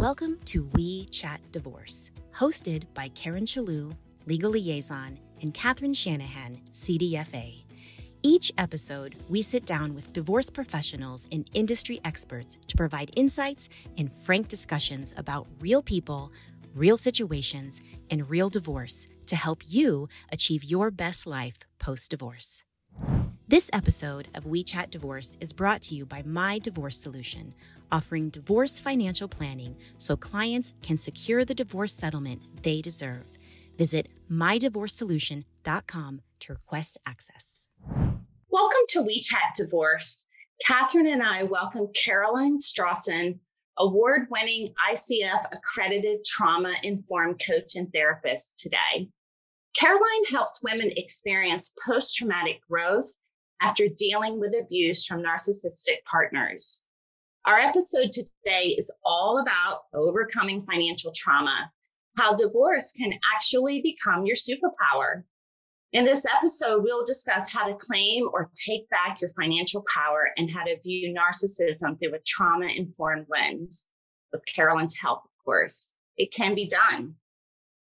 Welcome to We Chat Divorce, hosted by Karen Chellew, legal liaison, and Catherine Shanahan, CDFA. Each episode, we sit down with divorce professionals and industry experts to provide insights and frank discussions about real people, real situations, and real divorce to help you achieve your best life post divorce. This episode of We Chat Divorce is brought to you by My Divorce Solution, offering divorce financial planning so clients can secure the divorce settlement they deserve. Visit mydivorcesolution.com to request access. Welcome to We Chat Divorce. Catherine and I welcome Caroline Strawson, award winning ICF accredited trauma informed coach and therapist today. Caroline helps women experience post traumatic growth after dealing with abuse from narcissistic partners. Our episode today is all about overcoming financial trauma, how divorce can actually become your superpower. In this episode, we'll discuss how to claim or take back your financial power and how to view narcissism through a trauma informed lens. With Caroline's help, of course, it can be done.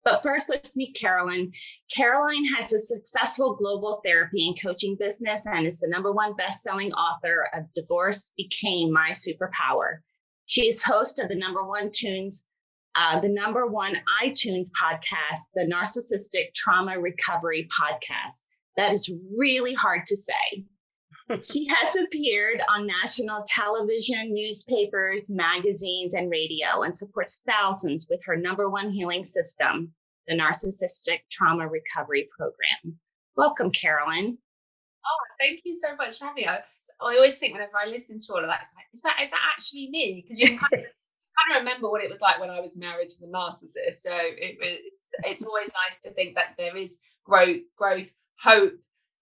But first, let's meet Carolyn. Caroline has a successful global therapy and coaching business and is the number one best-selling author of Divorce Became My Superpower. She is host of the number one tunes uh, the number one iTunes podcast, the Narcissistic Trauma Recovery Podcast. That is really hard to say. She has appeared on national television, newspapers, magazines, and radio and supports thousands with her number one healing system, the Narcissistic Trauma Recovery Program. Welcome, Caroline. Oh, thank you so much for having me. I, I always think whenever I listen to all of that, it's like, is that is that actually me? Because you kind of kind of remember what it was like when I was married to the narcissist. So it was, it's always nice to think that there is growth, growth, hope,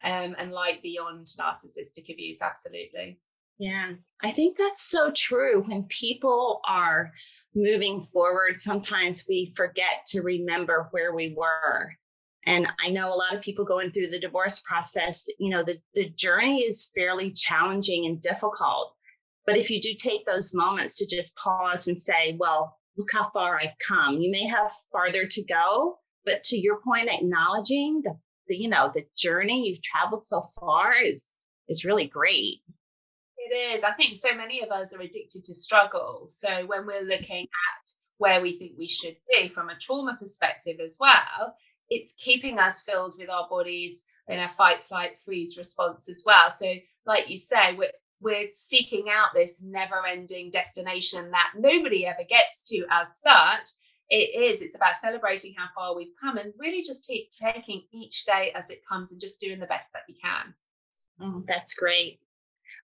um, and light beyond narcissistic abuse. Absolutely. Yeah, I think that's so true. When people are moving forward, sometimes we forget to remember where we were. And I know a lot of people going through the divorce process, you know, the, the journey is fairly challenging and difficult. But if you do take those moments to just pause and say, well, look how far I've come, you may have farther to go. But to your point, acknowledging the, the you know, the journey you've traveled so far is is really great. It is. I think so many of us are addicted to struggle. So when we're looking at where we think we should be from a trauma perspective as well, it's keeping us filled with our bodies in a fight, flight, freeze response as well. So, like you say, we're we're seeking out this never ending destination that nobody ever gets to as such it is it's about celebrating how far we've come and really just t- taking each day as it comes and just doing the best that we can oh, that's great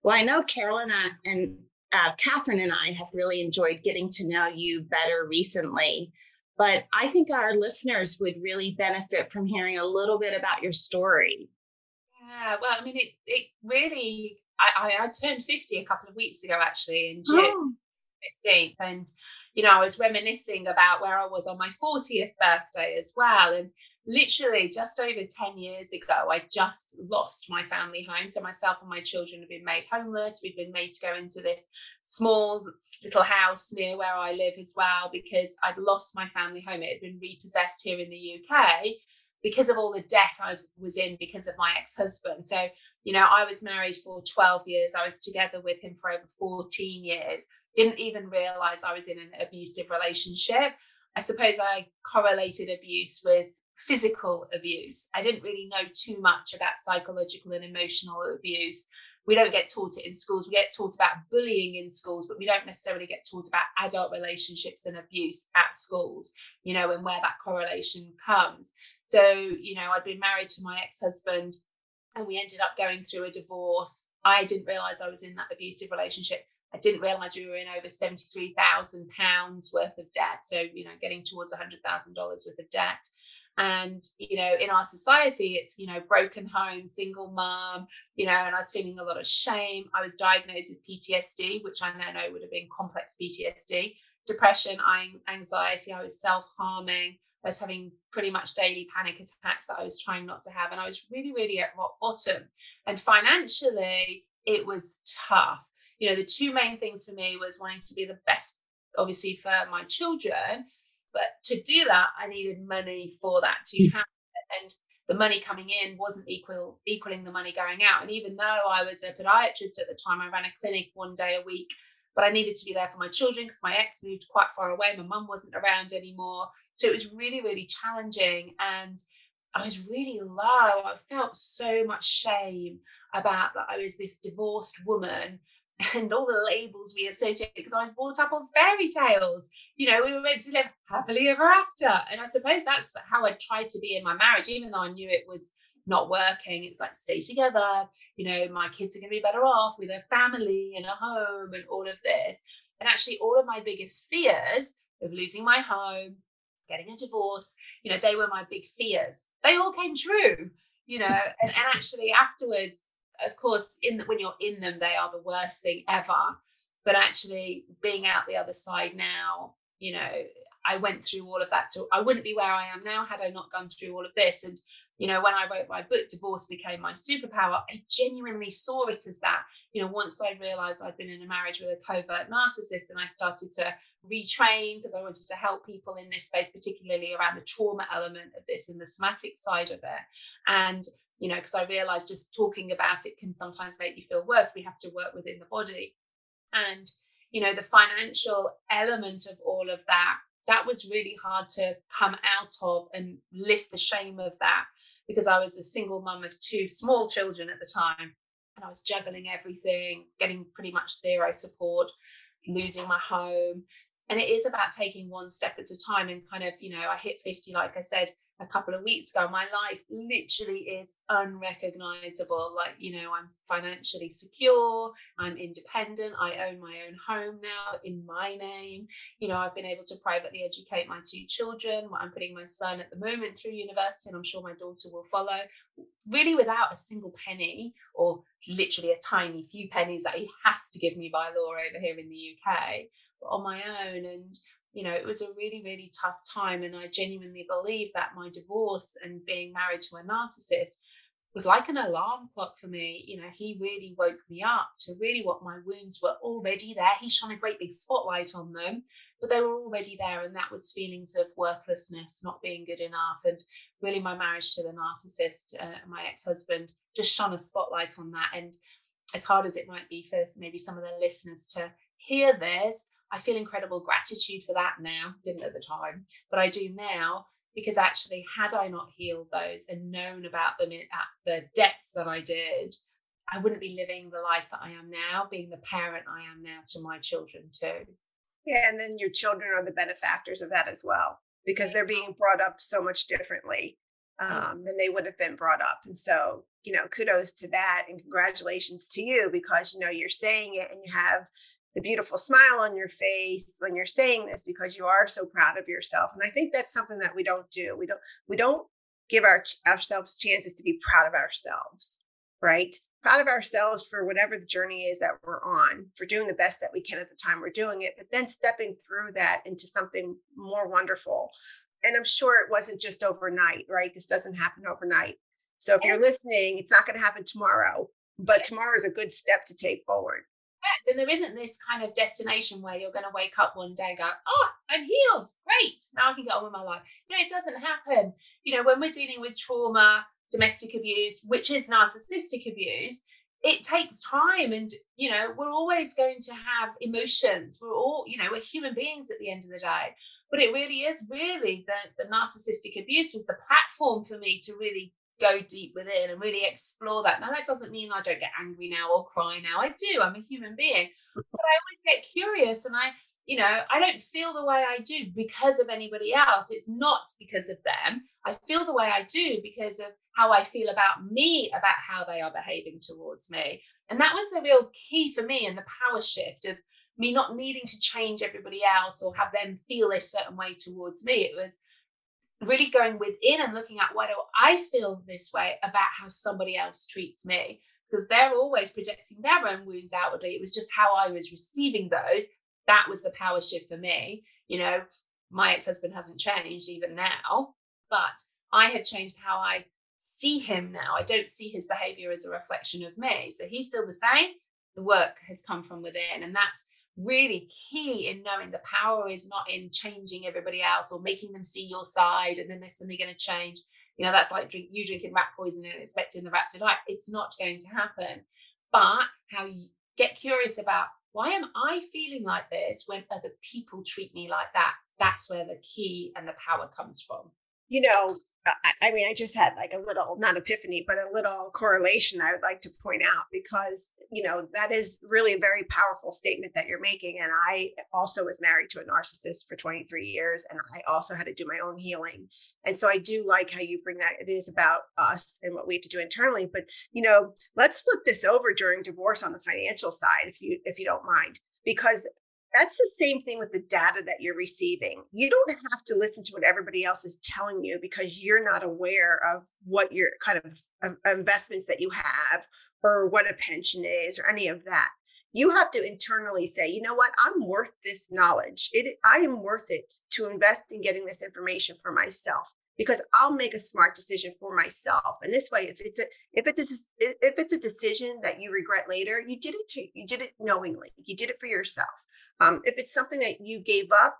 well i know caroline and uh, catherine and i have really enjoyed getting to know you better recently but i think our listeners would really benefit from hearing a little bit about your story yeah well i mean it, it really I, I, I turned 50 a couple of weeks ago, actually, in June oh. 15th. And, you know, I was reminiscing about where I was on my 40th birthday as well. And literally just over 10 years ago, I just lost my family home. So myself and my children have been made homeless. We've been made to go into this small little house near where I live as well because I'd lost my family home. It had been repossessed here in the UK because of all the debt I was in because of my ex husband. So you know, I was married for 12 years. I was together with him for over 14 years. Didn't even realize I was in an abusive relationship. I suppose I correlated abuse with physical abuse. I didn't really know too much about psychological and emotional abuse. We don't get taught it in schools. We get taught about bullying in schools, but we don't necessarily get taught about adult relationships and abuse at schools, you know, and where that correlation comes. So, you know, I'd been married to my ex husband and we ended up going through a divorce. I didn't realize I was in that abusive relationship. I didn't realize we were in over £73,000 worth of debt. So, you know, getting towards $100,000 worth of debt. And, you know, in our society, it's, you know, broken home, single mom, you know, and I was feeling a lot of shame. I was diagnosed with PTSD, which I now know would have been complex PTSD, depression, anxiety. I was self harming. I was having pretty much daily panic attacks that I was trying not to have. And I was really, really at rock bottom. And financially, it was tough. You know, the two main things for me was wanting to be the best obviously for my children. But to do that, I needed money for that to mm. happen. And the money coming in wasn't equal equaling the money going out. And even though I was a podiatrist at the time, I ran a clinic one day a week, but I needed to be there for my children because my ex moved quite far away. My mum wasn't around anymore. So it was really, really challenging. And I was really low. I felt so much shame about that I was this divorced woman and all the labels we associate because I was brought up on fairy tales. You know, we were meant to live happily ever after. And I suppose that's how I tried to be in my marriage, even though I knew it was not working. It was like, stay together. You know, my kids are going to be better off with a family and a home and all of this. And actually, all of my biggest fears of losing my home, getting a divorce, you know, they were my big fears. They all came true, you know, and, and actually afterwards, of course, in when you're in them, they are the worst thing ever. But actually, being out the other side now, you know, I went through all of that. So I wouldn't be where I am now had I not gone through all of this. And you know, when I wrote my book, Divorce Became My Superpower, I genuinely saw it as that. You know, once I realized I'd been in a marriage with a covert narcissist and I started to retrain because I wanted to help people in this space, particularly around the trauma element of this and the somatic side of it. And you know, because I realized just talking about it can sometimes make you feel worse. We have to work within the body. And, you know, the financial element of all of that, that was really hard to come out of and lift the shame of that because I was a single mum of two small children at the time. And I was juggling everything, getting pretty much zero support, losing my home. And it is about taking one step at a time and kind of, you know, I hit 50, like I said, a couple of weeks ago, my life literally is unrecognizable. Like, you know, I'm financially secure, I'm independent, I own my own home now in my name. You know, I've been able to privately educate my two children. I'm putting my son at the moment through university, and I'm sure my daughter will follow, really without a single penny or literally a tiny few pennies that he has to give me by law over here in the UK, but on my own. And you know, it was a really, really tough time. And I genuinely believe that my divorce and being married to a narcissist was like an alarm clock for me. You know, he really woke me up to really what my wounds were already there. He shone a great big spotlight on them, but they were already there. And that was feelings of worthlessness, not being good enough. And really, my marriage to the narcissist, uh, my ex husband, just shone a spotlight on that. And as hard as it might be for maybe some of the listeners to hear this, I feel incredible gratitude for that now. Didn't at the time, but I do now because actually, had I not healed those and known about them at the depths that I did, I wouldn't be living the life that I am now, being the parent I am now to my children too. Yeah, and then your children are the benefactors of that as well because they're being brought up so much differently um, than they would have been brought up. And so, you know, kudos to that and congratulations to you because, you know, you're saying it and you have the beautiful smile on your face when you're saying this because you are so proud of yourself and i think that's something that we don't do. We don't we don't give our ourselves chances to be proud of ourselves right? Proud of ourselves for whatever the journey is that we're on for doing the best that we can at the time we're doing it but then stepping through that into something more wonderful. And i'm sure it wasn't just overnight right? This doesn't happen overnight. So if you're listening it's not going to happen tomorrow but tomorrow is a good step to take forward and there isn't this kind of destination where you're going to wake up one day and go, oh, I'm healed. Great. Now I can get on with my life. You know, it doesn't happen. You know, when we're dealing with trauma, domestic abuse, which is narcissistic abuse, it takes time and you know we're always going to have emotions we're all you know we're human beings at the end of the day but it really is really the, the narcissistic abuse was the platform for me to really go deep within and really explore that. Now, that doesn't mean I don't get angry now or cry now. I do. I'm a human being. But I always get curious and I, you know, I don't feel the way I do because of anybody else. It's not because of them. I feel the way I do because of how I feel about me, about how they are behaving towards me. And that was the real key for me and the power shift of me not needing to change everybody else or have them feel a certain way towards me. It was really going within and looking at why do I feel this way about how somebody else treats me? Because they're always projecting their own wounds outwardly. It was just how I was receiving those. That was the power shift for me. You know, my ex husband hasn't changed even now, but I have changed how I see him now. I don't see his behavior as a reflection of me. So he's still the same. The work has come from within. And that's really key in knowing the power is not in changing everybody else or making them see your side and then they're suddenly going to change. You know, that's like drink, you drinking rat poison and expecting the rat to die. It's not going to happen. But how you get curious about why am I feeling like this when other people treat me like that? That's where the key and the power comes from. You know, I mean, I just had like a little, not epiphany, but a little correlation I would like to point out because, you know, that is really a very powerful statement that you're making. And I also was married to a narcissist for 23 years and I also had to do my own healing. And so I do like how you bring that. It is about us and what we have to do internally. But, you know, let's flip this over during divorce on the financial side, if you, if you don't mind, because that's the same thing with the data that you're receiving. You don't have to listen to what everybody else is telling you because you're not aware of what your kind of investments that you have or what a pension is or any of that. You have to internally say, you know what, I'm worth this knowledge. It, I am worth it to invest in getting this information for myself because I'll make a smart decision for myself. And this way, if it's a if it's a, if it's a decision that you regret later, you did it you did it knowingly. You did it for yourself. Um, if it's something that you gave up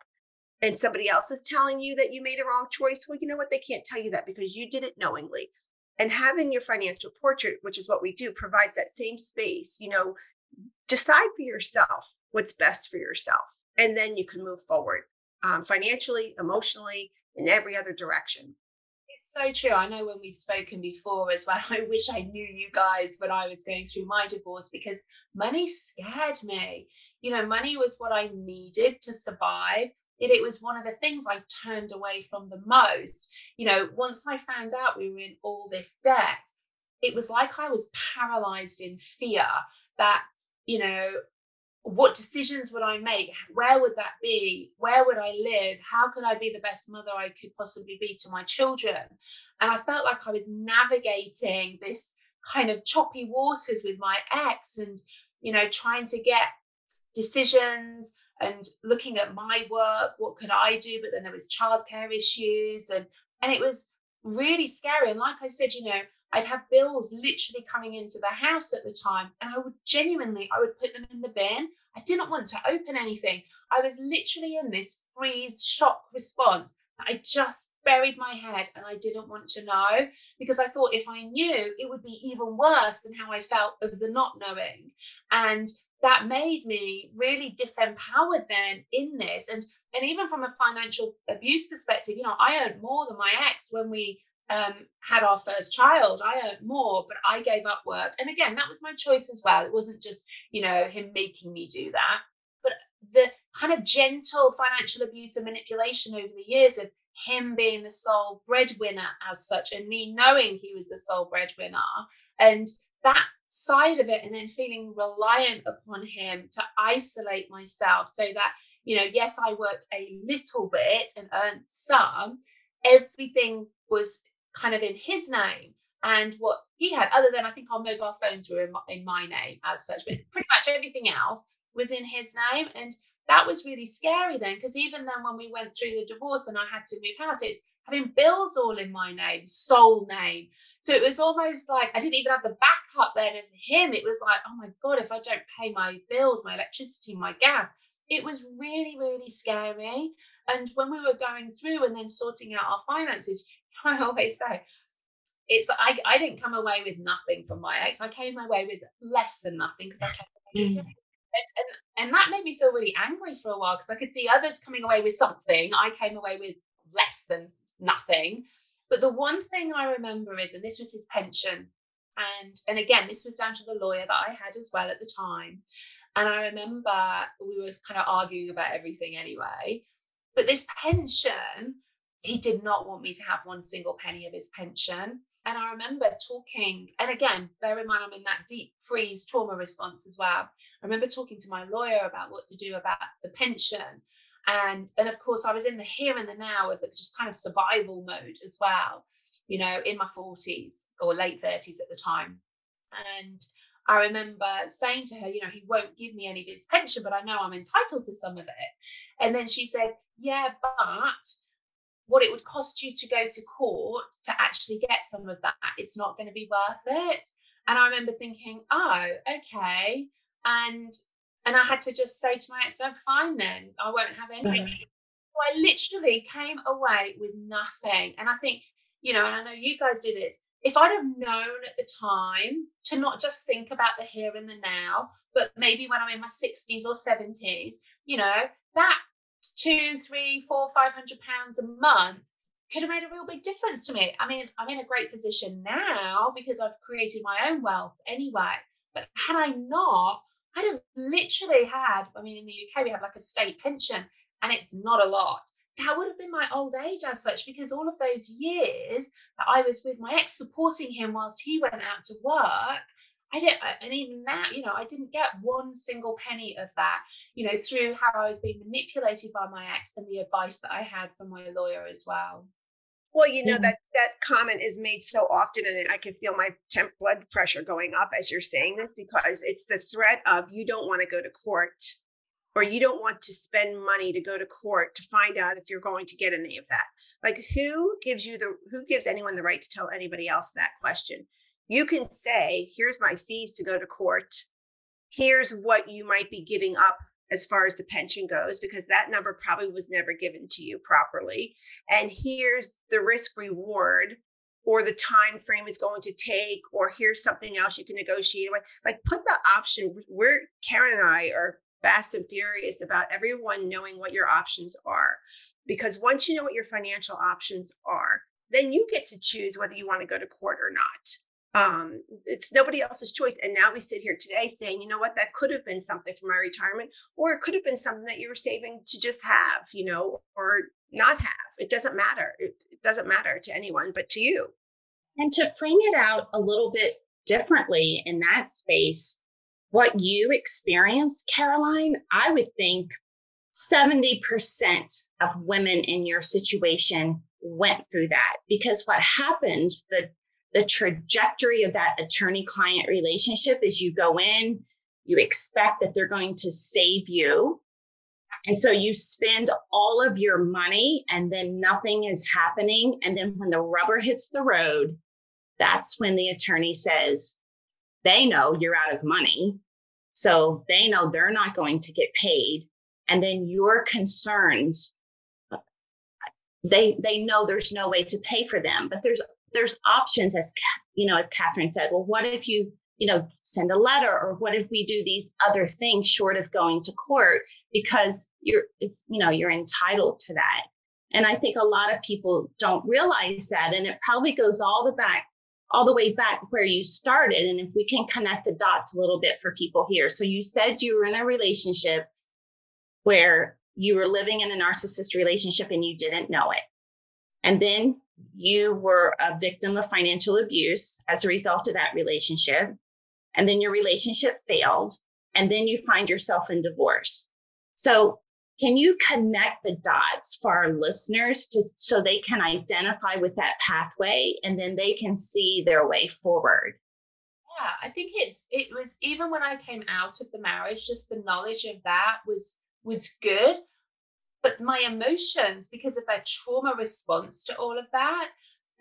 and somebody else is telling you that you made a wrong choice, well, you know what? They can't tell you that because you did it knowingly. And having your financial portrait, which is what we do, provides that same space. You know, decide for yourself what's best for yourself, and then you can move forward um, financially, emotionally, in every other direction. It's so true. I know when we've spoken before as well, I wish I knew you guys when I was going through my divorce because money scared me. You know, money was what I needed to survive. It, it was one of the things I turned away from the most. You know, once I found out we were in all this debt, it was like I was paralyzed in fear that, you know, what decisions would I make? Where would that be? Where would I live? How could I be the best mother I could possibly be to my children? And I felt like I was navigating this kind of choppy waters with my ex and, you know, trying to get decisions and looking at my work. What could I do? But then there was childcare issues and, and it was really scary. And like I said, you know, I'd have bills literally coming into the house at the time, and I would genuinely, I would put them in the bin. I didn't want to open anything. I was literally in this freeze shock response that I just buried my head and I didn't want to know because I thought if I knew, it would be even worse than how I felt of the not knowing. And that made me really disempowered then in this. And and even from a financial abuse perspective, you know, I earned more than my ex when we um, had our first child, I earned more, but I gave up work. And again, that was my choice as well. It wasn't just, you know, him making me do that. But the kind of gentle financial abuse and manipulation over the years of him being the sole breadwinner as such, and me knowing he was the sole breadwinner, and that side of it, and then feeling reliant upon him to isolate myself so that, you know, yes, I worked a little bit and earned some. Everything was kind of in his name and what he had, other than I think our mobile phones were in my, in my name as such, but pretty much everything else was in his name. And that was really scary then, because even then, when we went through the divorce and I had to move house, it's having bills all in my name, sole name. So it was almost like I didn't even have the backup then of him. It was like, oh my God, if I don't pay my bills, my electricity, my gas, it was really, really scary. And when we were going through and then sorting out our finances, I always say, it's I, I didn't come away with nothing from my ex. I came away with less than nothing because I came mm. and, and, and that made me feel really angry for a while because I could see others coming away with something. I came away with less than nothing. But the one thing I remember is, and this was his pension, and and again, this was down to the lawyer that I had as well at the time. And I remember we were kind of arguing about everything anyway. But this pension he did not want me to have one single penny of his pension. And I remember talking, and again, bear in mind, I'm in that deep freeze trauma response as well. I remember talking to my lawyer about what to do about the pension. And, and of course, I was in the here and the now the just kind of survival mode as well, you know, in my 40s or late 30s at the time. And I remember saying to her, you know, he won't give me any of his pension, but I know I'm entitled to some of it. And then she said, yeah, but what it would cost you to go to court to actually get some of that. It's not going to be worth it. And I remember thinking, oh, okay. And And I had to just say to my ex, I'm fine then. I won't have any. So I literally came away with nothing. And I think, you know, and I know you guys do this. If I'd have known at the time to not just think about the here and the now, but maybe when I'm in my 60s or 70s, you know, that two, three, four, five hundred pounds a month could have made a real big difference to me. I mean, I'm in a great position now because I've created my own wealth anyway. But had I not, I'd have literally had, I mean, in the UK, we have like a state pension and it's not a lot. That would have been my old age as such, because all of those years that I was with my ex supporting him whilst he went out to work, I didn't, and even that, you know, I didn't get one single penny of that, you know, through how I was being manipulated by my ex and the advice that I had from my lawyer as well. Well, you know that that comment is made so often, and I can feel my temp blood pressure going up as you're saying this because it's the threat of you don't want to go to court, or you don't want to spend money to go to court to find out if you're going to get any of that. Like, who gives you the who gives anyone the right to tell anybody else that question? You can say, "Here's my fees to go to court. Here's what you might be giving up as far as the pension goes because that number probably was never given to you properly. And here's the risk reward or the time frame is going to take or here's something else you can negotiate with. Like put the option we're karen and i are fast and furious about everyone knowing what your options are because once you know what your financial options are then you get to choose whether you want to go to court or not um it's nobody else's choice and now we sit here today saying you know what? That could have been something for my retirement or it could have been something that you were saving to just have you know or not have. It doesn't matter. It, doesn't matter to anyone but to you. And to frame it out a little bit differently in that space what you experience caroline i would think 70% of women in your situation went through that because what happens the the trajectory of that attorney client relationship is you go in, you expect that they're going to save you. And so you spend all of your money and then nothing is happening. And then when the rubber hits the road, that's when the attorney says, they know you're out of money. So they know they're not going to get paid. And then your concerns, uh, they they know there's no way to pay for them, but there's there's options as you know as catherine said well what if you you know send a letter or what if we do these other things short of going to court because you're it's you know you're entitled to that. And i think a lot of people don't realize that and it probably goes all the back all the way back where you started and if we can connect the dots a little bit for people here. So you said you were in a relationship where you were living in a narcissist relationship and you didn't know it. And then you were a victim of financial abuse as a result of that relationship. And then your relationship failed. And then you find yourself in divorce. So, can you connect the dots for our listeners to, so they can identify with that pathway and then they can see their way forward? Yeah, I think it's it was even when I came out of the marriage, just the knowledge of that was was good but my emotions because of their trauma response to all of that.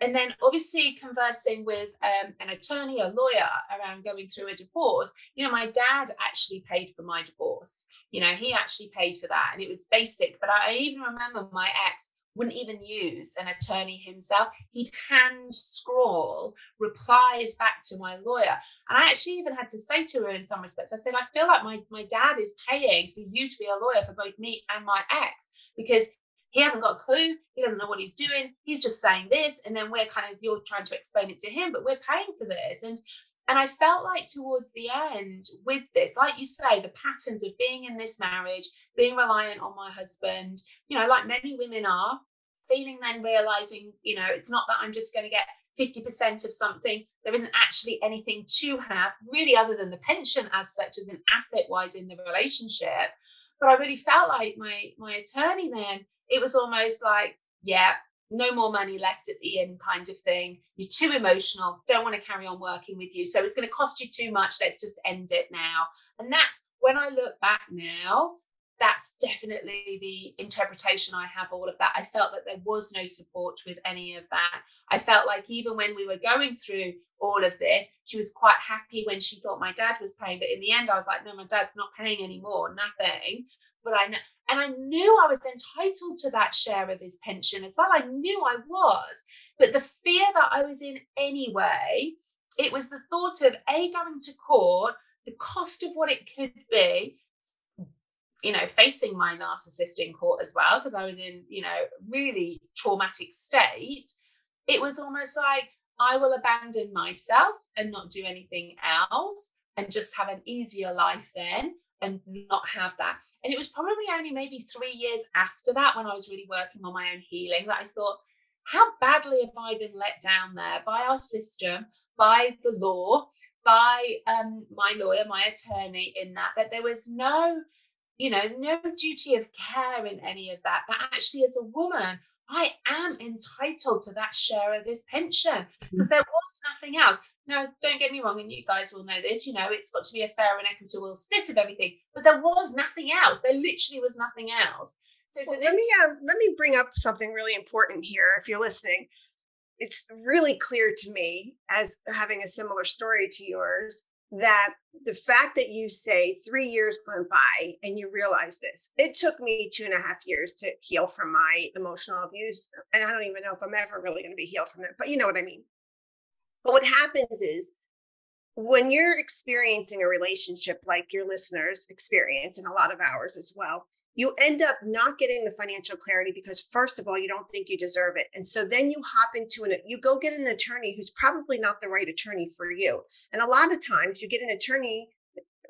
And then obviously conversing with um, an attorney a lawyer around going through a divorce you know my dad actually paid for my divorce. You know he actually paid for that and it was basic but i even remember my ex wouldn't even use an attorney himself. He'd hand scrawl replies back to my lawyer. And I actually even had to say to her in some respects, I said, I feel like my, my dad is paying for you to be a lawyer for both me and my ex because he hasn't got a clue. He doesn't know what he's doing. He's just saying this. And then we're kind of, you're trying to explain it to him, but we're paying for this. And and I felt like towards the end with this, like you say, the patterns of being in this marriage, being reliant on my husband, you know, like many women are, feeling then realizing, you know, it's not that I'm just going to get 50% of something. There isn't actually anything to have, really, other than the pension as such as an asset wise in the relationship. But I really felt like my my attorney then, it was almost like, yeah, no more money left at the end kind of thing. You're too emotional, don't want to carry on working with you. So it's going to cost you too much. Let's just end it now. And that's when I look back now, that's definitely the interpretation I have all of that. I felt that there was no support with any of that. I felt like even when we were going through all of this, she was quite happy when she thought my dad was paying. But in the end, I was like, no, my dad's not paying anymore, nothing. But I know, and I knew I was entitled to that share of his pension as well. I knew I was. But the fear that I was in anyway, it was the thought of A, going to court, the cost of what it could be, you know, facing my narcissist in court as well, because I was in, you know, really traumatic state, it was almost like I will abandon myself and not do anything else and just have an easier life then and not have that. And it was probably only maybe three years after that when I was really working on my own healing that I thought, how badly have I been let down there by our system, by the law, by um, my lawyer, my attorney, in that, that there was no you know, no duty of care in any of that. That actually, as a woman, I am entitled to that share of his pension because mm. there was nothing else. Now, don't get me wrong, and you guys will know this, you know, it's got to be a fair and equitable split of everything, but there was nothing else. There literally was nothing else. So well, this- let me um, let me bring up something really important here. If you're listening, it's really clear to me as having a similar story to yours that the fact that you say three years went by and you realize this, it took me two and a half years to heal from my emotional abuse. And I don't even know if I'm ever really going to be healed from it, but you know what I mean. But what happens is when you're experiencing a relationship like your listeners experience, and a lot of ours as well, you end up not getting the financial clarity because first of all you don't think you deserve it. And so then you hop into an you go get an attorney who's probably not the right attorney for you. And a lot of times you get an attorney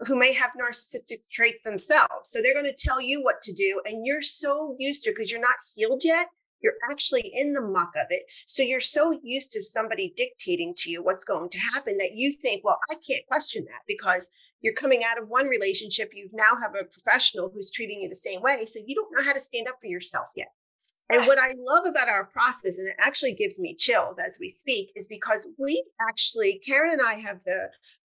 who may have narcissistic traits themselves. So they're going to tell you what to do and you're so used to because you're not healed yet you're actually in the muck of it. So you're so used to somebody dictating to you what's going to happen that you think well i can't question that because you're coming out of one relationship you now have a professional who's treating you the same way so you don't know how to stand up for yourself yet. And what i love about our process and it actually gives me chills as we speak is because we actually karen and i have the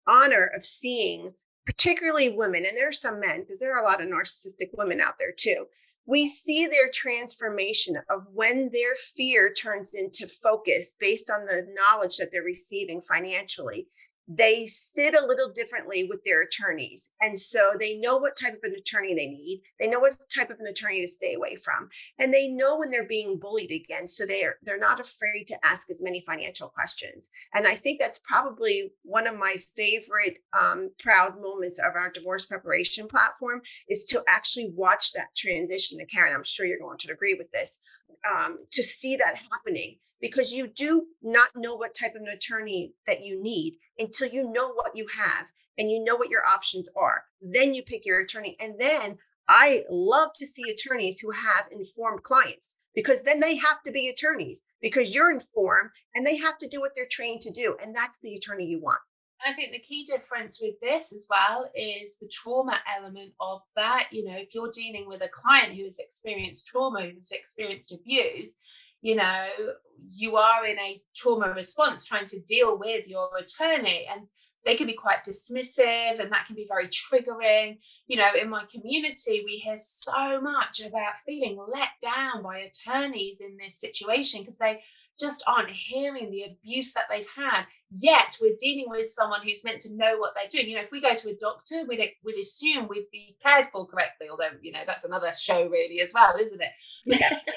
honor of seeing particularly women and there are some men because there are a lot of narcissistic women out there too we see their transformation of when their fear turns into focus based on the knowledge that they're receiving financially they sit a little differently with their attorneys. And so they know what type of an attorney they need. They know what type of an attorney to stay away from. And they know when they're being bullied against. So they're they're not afraid to ask as many financial questions. And I think that's probably one of my favorite um, proud moments of our divorce preparation platform is to actually watch that transition to Karen. I'm sure you're going to agree with this. Um, to see that happening because you do not know what type of an attorney that you need until you know what you have and you know what your options are. Then you pick your attorney. And then I love to see attorneys who have informed clients because then they have to be attorneys because you're informed and they have to do what they're trained to do. And that's the attorney you want. And I think the key difference with this as well is the trauma element of that. You know, if you're dealing with a client who has experienced trauma, who's experienced abuse, you know, you are in a trauma response trying to deal with your attorney and they can be quite dismissive and that can be very triggering. You know, in my community, we hear so much about feeling let down by attorneys in this situation because they just aren't hearing the abuse that they've had. Yet we're dealing with someone who's meant to know what they're doing. You know, if we go to a doctor, we'd, we'd assume we'd be cared for correctly, although, you know, that's another show really as well, isn't it? Yes.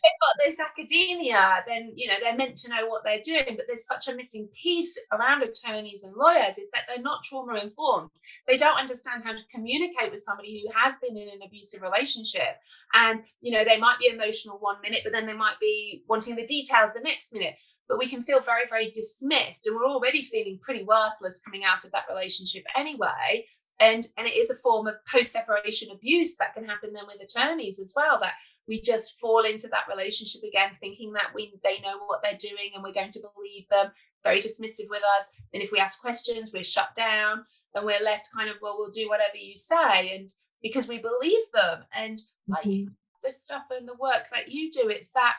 they've got this academia, then, you know, they're meant to know what they're doing. But there's such a missing piece around attorneys and lawyers is that they're not trauma informed. They don't understand how to communicate with somebody who has been in an abusive relationship. And, you know, they might be emotional one minute, but then they might be wanting the details the next minute but we can feel very very dismissed and we're already feeling pretty worthless coming out of that relationship anyway. And and it is a form of post separation abuse that can happen then with attorneys as well that we just fall into that relationship again thinking that we they know what they're doing and we're going to believe them very dismissive with us. And if we ask questions we're shut down and we're left kind of well we'll do whatever you say and because we believe them. And mm-hmm. like the stuff and the work that you do it's that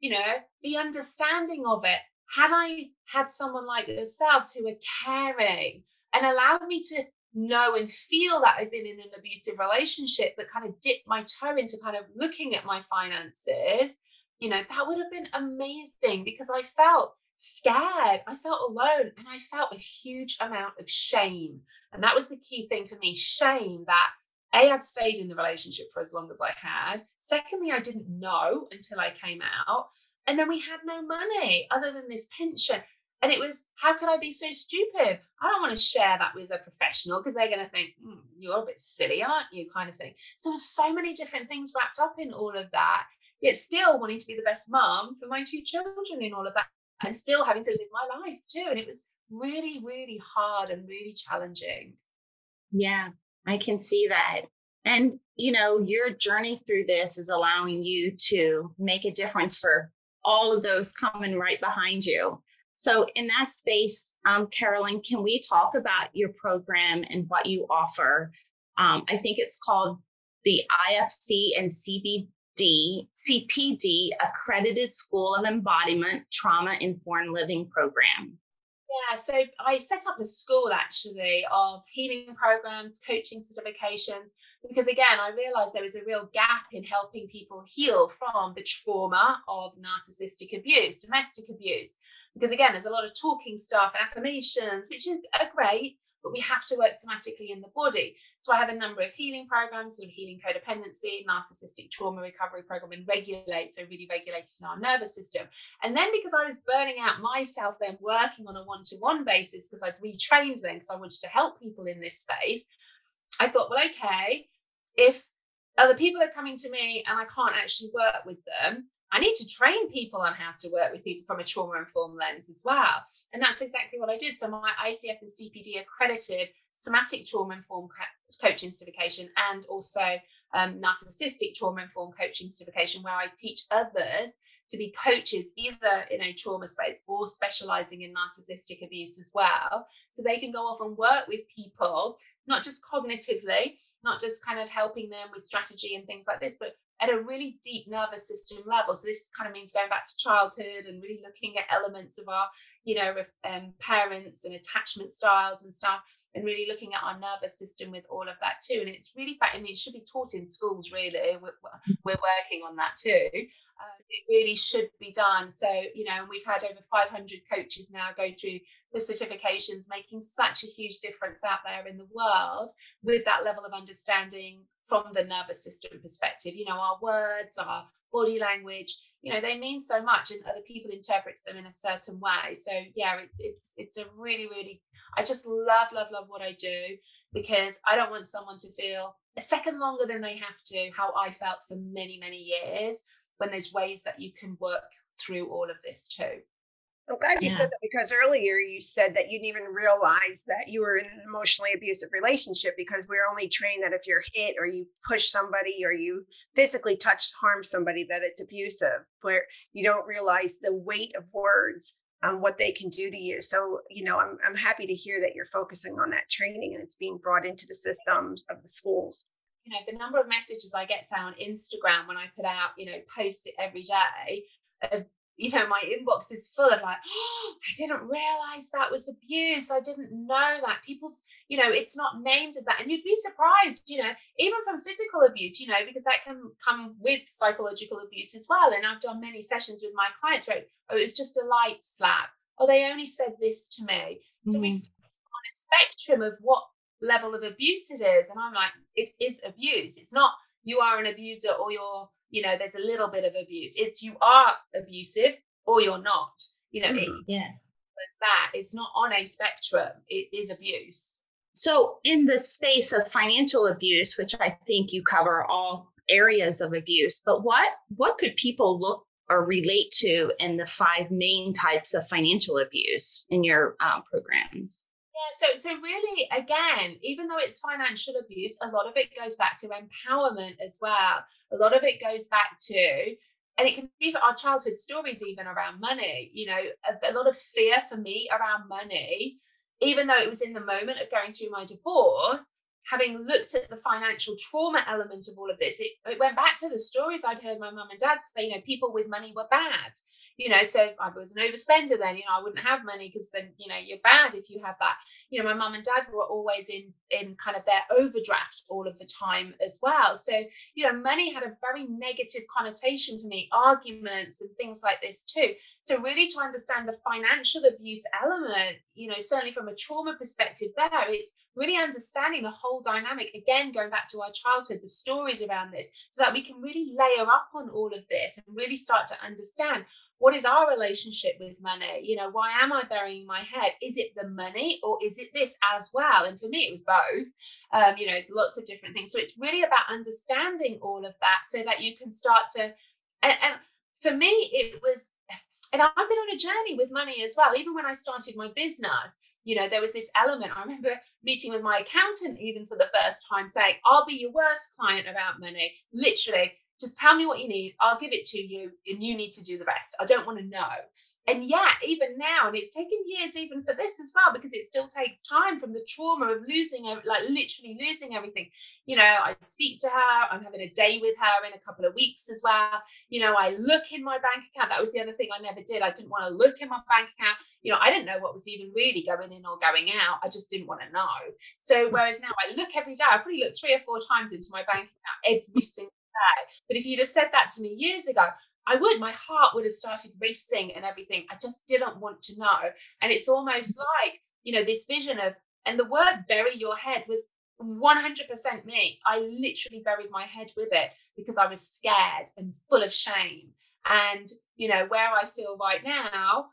you know, the understanding of it. Had I had someone like yourselves who were caring and allowed me to know and feel that I'd been in an abusive relationship, but kind of dip my toe into kind of looking at my finances, you know, that would have been amazing because I felt scared. I felt alone and I felt a huge amount of shame. And that was the key thing for me shame that A, I'd stayed in the relationship for as long as I had. Secondly, I didn't know until I came out. And then we had no money other than this pension. And it was, how could I be so stupid? I don't want to share that with a professional because they're going to think, mm, you're a bit silly, aren't you? Kind of thing. So there's so many different things wrapped up in all of that, yet still wanting to be the best mum for my two children in all of that and still having to live my life too. And it was really, really hard and really challenging. Yeah, I can see that. And, you know, your journey through this is allowing you to make a difference for all of those coming right behind you. So, in that space, um, Caroline, can we talk about your program and what you offer? Um, I think it's called the IFC and CBD, CPD accredited School of Embodiment Trauma Informed Living Program. Yeah, so I set up a school actually of healing programs, coaching certifications, because again, I realized there was a real gap in helping people heal from the trauma of narcissistic abuse, domestic abuse. Because again, there's a lot of talking stuff and affirmations, which are uh, great, but we have to work somatically in the body. So I have a number of healing programs, sort of healing codependency, narcissistic trauma recovery program, and regulate, so really regulating our nervous system. And then because I was burning out myself, then working on a one-to-one basis because I'd retrained then because I wanted to help people in this space, I thought, well, okay, if other people are coming to me and I can't actually work with them, I need to train people on how to work with people from a trauma informed lens as well. And that's exactly what I did. So my ICF and CPD accredited somatic trauma informed coaching certification and also um, narcissistic trauma informed coaching certification, where I teach others to be coaches either in a trauma space or specializing in narcissistic abuse as well. So they can go off and work with people, not just cognitively, not just kind of helping them with strategy and things like this, but at a really deep nervous system level. So this kind of means going back to childhood and really looking at elements of our, you know, um, parents and attachment styles and stuff, and really looking at our nervous system with all of that too. And it's really, I mean, it should be taught in schools. Really, we're, we're working on that too. Uh, it really should be done. So you know, we've had over 500 coaches now go through the certifications, making such a huge difference out there in the world with that level of understanding from the nervous system perspective. You know, our words, our body language, you know, they mean so much and other people interpret them in a certain way. So yeah, it's it's it's a really, really I just love, love, love what I do because I don't want someone to feel a second longer than they have to, how I felt for many, many years when there's ways that you can work through all of this too. I'm glad you yeah. said that because earlier you said that you didn't even realize that you were in an emotionally abusive relationship because we're only trained that if you're hit or you push somebody or you physically touch harm somebody that it's abusive, where you don't realize the weight of words and what they can do to you. So, you know, I'm I'm happy to hear that you're focusing on that training and it's being brought into the systems of the schools you know the number of messages i get say on instagram when i put out you know posts it every day of you know, my inbox is full of like, oh, I didn't realize that was abuse. I didn't know that people, you know, it's not named as that. And you'd be surprised, you know, even from physical abuse, you know, because that can come with psychological abuse as well. And I've done many sessions with my clients where it's, oh, it was just a light slap. Oh, they only said this to me. So mm-hmm. we on a spectrum of what level of abuse it is. And I'm like, it is abuse. It's not you are an abuser or you're you know there's a little bit of abuse. It's you are abusive or you're not. You know it, yeah. it's that. It's not on a spectrum. It is abuse. So in the space of financial abuse which i think you cover all areas of abuse but what what could people look or relate to in the five main types of financial abuse in your uh, programs yeah, so so really, again, even though it's financial abuse, a lot of it goes back to empowerment as well. A lot of it goes back to, and it can be for our childhood stories even around money. You know, a, a lot of fear for me around money, even though it was in the moment of going through my divorce, having looked at the financial trauma element of all of this, it, it went back to the stories I'd heard my mum and dad say, you know, people with money were bad. You know, so I was an overspender then, you know, I wouldn't have money because then, you know, you're bad if you have that. You know, my mum and dad were always in in kind of their overdraft all of the time as well. So, you know, money had a very negative connotation for me, arguments and things like this too. So really to understand the financial abuse element, you know, certainly from a trauma perspective there, it's really understanding the whole dynamic again going back to our childhood the stories around this so that we can really layer up on all of this and really start to understand what is our relationship with money? You know why am i burying my head? Is it the money or is it this as well? And for me it was both. Um, you know it's lots of different things. So it's really about understanding all of that so that you can start to and, and for me it was and I've been on a journey with money as well. Even when I started my business, you know, there was this element. I remember meeting with my accountant even for the first time saying, I'll be your worst client about money. Literally, just tell me what you need. I'll give it to you, and you need to do the rest. I don't want to know. And yeah, even now, and it's taken years even for this as well, because it still takes time from the trauma of losing, like literally losing everything. You know, I speak to her. I'm having a day with her in a couple of weeks as well. You know, I look in my bank account. That was the other thing I never did. I didn't want to look in my bank account. You know, I didn't know what was even really going in or going out. I just didn't want to know. So whereas now I look every day, I probably look three or four times into my bank account every single that. But if you'd have said that to me years ago, I would, my heart would have started racing and everything. I just didn't want to know. And it's almost like, you know, this vision of, and the word bury your head was 100% me. I literally buried my head with it because I was scared and full of shame. And, you know, where I feel right now,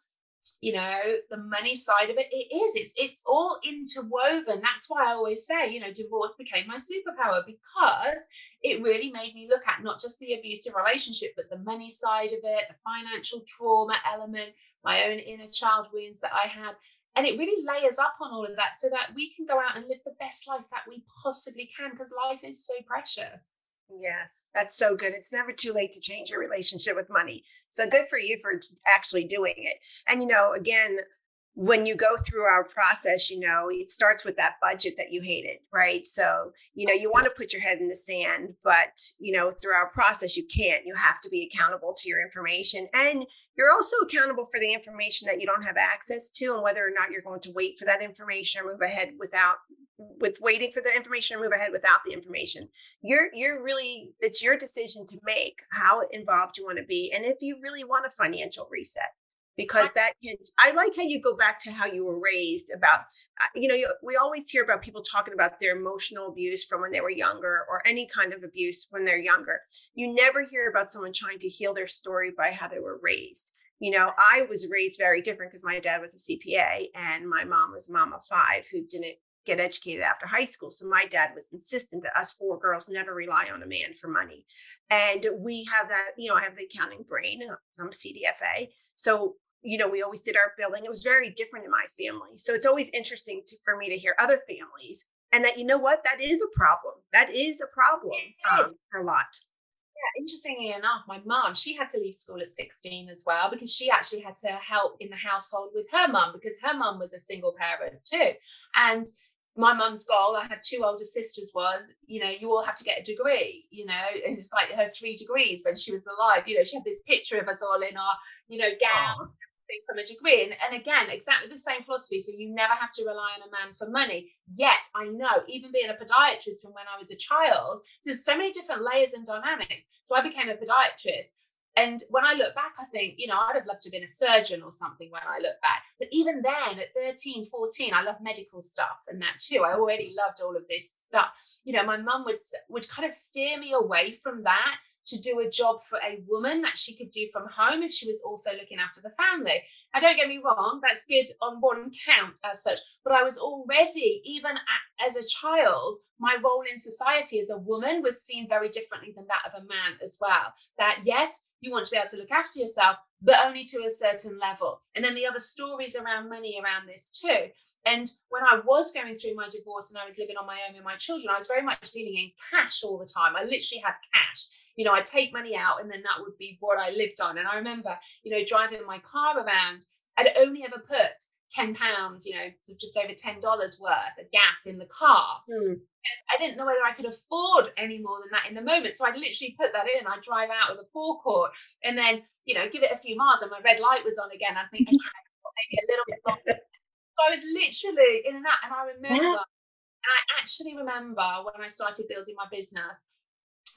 you know the money side of it it is it's it's all interwoven. That's why i always say you know divorce became my superpower because it really made me look at not just the abusive relationship but the money side of it the financial trauma element my own inner child wounds that i had. And it really layers up on all of that so that we can go out and live the best life that we possibly can because life is so precious Yes, that's so good. It's never too late to change your relationship with money. So good for you for actually doing it. And, you know, again, when you go through our process, you know, it starts with that budget that you hated, right? So, you know, you want to put your head in the sand, but, you know, through our process, you can't. You have to be accountable to your information. And you're also accountable for the information that you don't have access to and whether or not you're going to wait for that information or move ahead without with waiting for the information or move ahead without the information you're you're really it's your decision to make how involved you want to be and if you really want a financial reset because that can i like how you go back to how you were raised about uh, you know you, we always hear about people talking about their emotional abuse from when they were younger or any kind of abuse when they're younger you never hear about someone trying to heal their story by how they were raised you know i was raised very different because my dad was a cpa and my mom was a mom of five who didn't get educated after high school. So my dad was insistent that us four girls never rely on a man for money. And we have that, you know, I have the accounting brain. I'm CDFA. So, you know, we always did our billing. It was very different in my family. So it's always interesting to, for me to hear other families and that, you know what, that is a problem. That is a problem um, a lot. Yeah, interestingly enough, my mom, she had to leave school at 16 as well because she actually had to help in the household with her mum because her mum was a single parent too. And my mum's goal, I have two older sisters, was, you know, you all have to get a degree, you know, it's like her three degrees when she was alive. You know, she had this picture of us all in our, you know, gown from a degree. And, and again, exactly the same philosophy. So you never have to rely on a man for money. Yet I know, even being a podiatrist from when I was a child, so there's so many different layers and dynamics. So I became a podiatrist and when I look back, I think, you know, I'd have loved to have been a surgeon or something when I look back. But even then, at 13, 14, I love medical stuff and that too. I already loved all of this stuff. You know, my mum would would kind of steer me away from that to do a job for a woman that she could do from home if she was also looking after the family. Now, don't get me wrong, that's good on one count as such, but I was already, even as a child, my role in society as a woman was seen very differently than that of a man as well. That, yes, you want to be able to look after yourself, but only to a certain level. And then the other stories around money around this too. And when I was going through my divorce and I was living on my own with my children, I was very much dealing in cash all the time. I literally had cash. You know, I'd take money out and then that would be what I lived on. And I remember, you know, driving my car around, I'd only ever put 10 pounds, you know, so just over $10 worth of gas in the car. Mm. I didn't know whether I could afford any more than that in the moment. So I'd literally put that in. I'd drive out with a forecourt and then, you know, give it a few miles and my red light was on again. I think maybe a little bit longer. so I was literally in and out. And I remember, and I actually remember when I started building my business,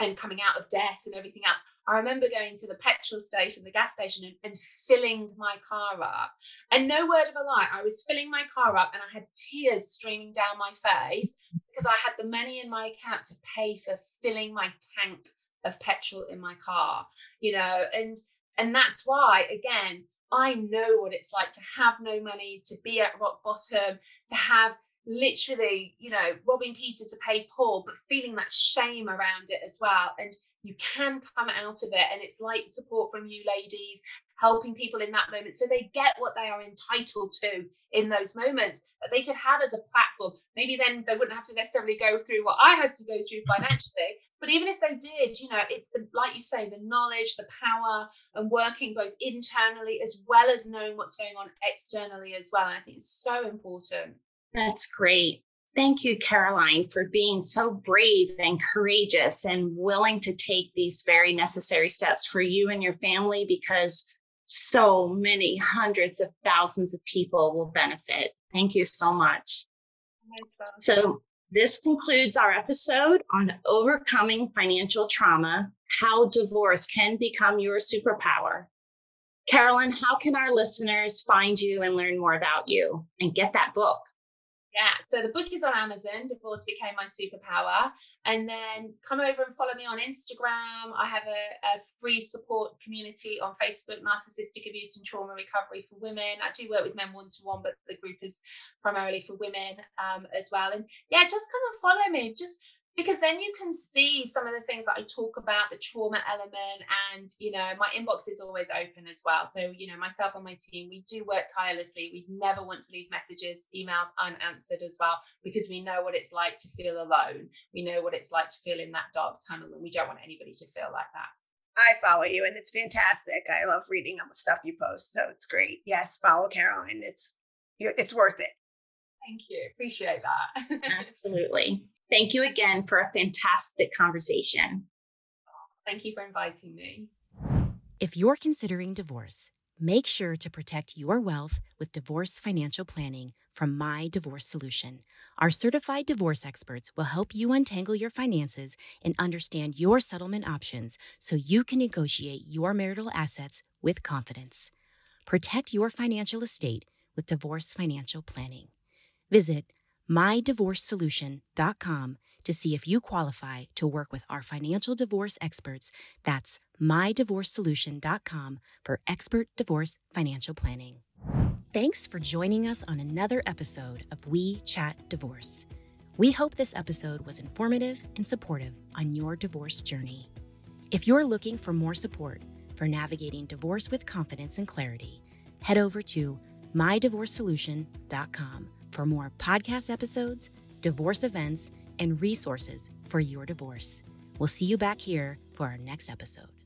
and coming out of debt and everything else. I remember going to the petrol station, the gas station, and, and, filling my car up. And no word of a lie, I was filling my car up and I had tears streaming down my face because I had the money in my account to pay for filling my tank of petrol in my car, you know, and and that's why again I know what it's like to have no money, to be at rock bottom, to have literally, you know, robbing Peter to pay Paul, but feeling that shame around it as well. And you can come out of it. And it's like support from you ladies, helping people in that moment so they get what they are entitled to in those moments that they could have as a platform. Maybe then they wouldn't have to necessarily go through what I had to go through mm-hmm. financially. But even if they did, you know, it's the, like you say, the knowledge, the power, and working both internally as well as knowing what's going on externally as well. And I think it's so important. That's great. Thank you, Caroline, for being so brave and courageous and willing to take these very necessary steps for you and your family because so many hundreds of thousands of people will benefit. Thank you so much. So, this concludes our episode on overcoming financial trauma, how divorce can become your superpower. Caroline, how can our listeners find you and learn more about you and get that book? Yeah, so the book is on Amazon, Divorce Became My Superpower. And then come over and follow me on Instagram. I have a, a free support community on Facebook, Narcissistic Abuse and Trauma Recovery for Women. I do work with men one to one, but the group is primarily for women um, as well. And yeah, just come and follow me. Just because then you can see some of the things that I talk about, the trauma element, and you know, my inbox is always open as well. So, you know, myself and my team, we do work tirelessly. We never want to leave messages, emails unanswered as well, because we know what it's like to feel alone. We know what it's like to feel in that dark tunnel, and we don't want anybody to feel like that. I follow you and it's fantastic. I love reading all the stuff you post. So it's great. Yes, follow Caroline. It's it's worth it. Thank you. Appreciate that. Absolutely. Thank you again for a fantastic conversation. Thank you for inviting me. If you're considering divorce, make sure to protect your wealth with divorce financial planning from My Divorce Solution. Our certified divorce experts will help you untangle your finances and understand your settlement options so you can negotiate your marital assets with confidence. Protect your financial estate with divorce financial planning. Visit mydivorcesolution.com to see if you qualify to work with our financial divorce experts. That's mydivorcesolution.com for expert divorce financial planning. Thanks for joining us on another episode of We Chat Divorce. We hope this episode was informative and supportive on your divorce journey. If you're looking for more support for navigating divorce with confidence and clarity, head over to mydivorcesolution.com for more podcast episodes, divorce events, and resources for your divorce. We'll see you back here for our next episode.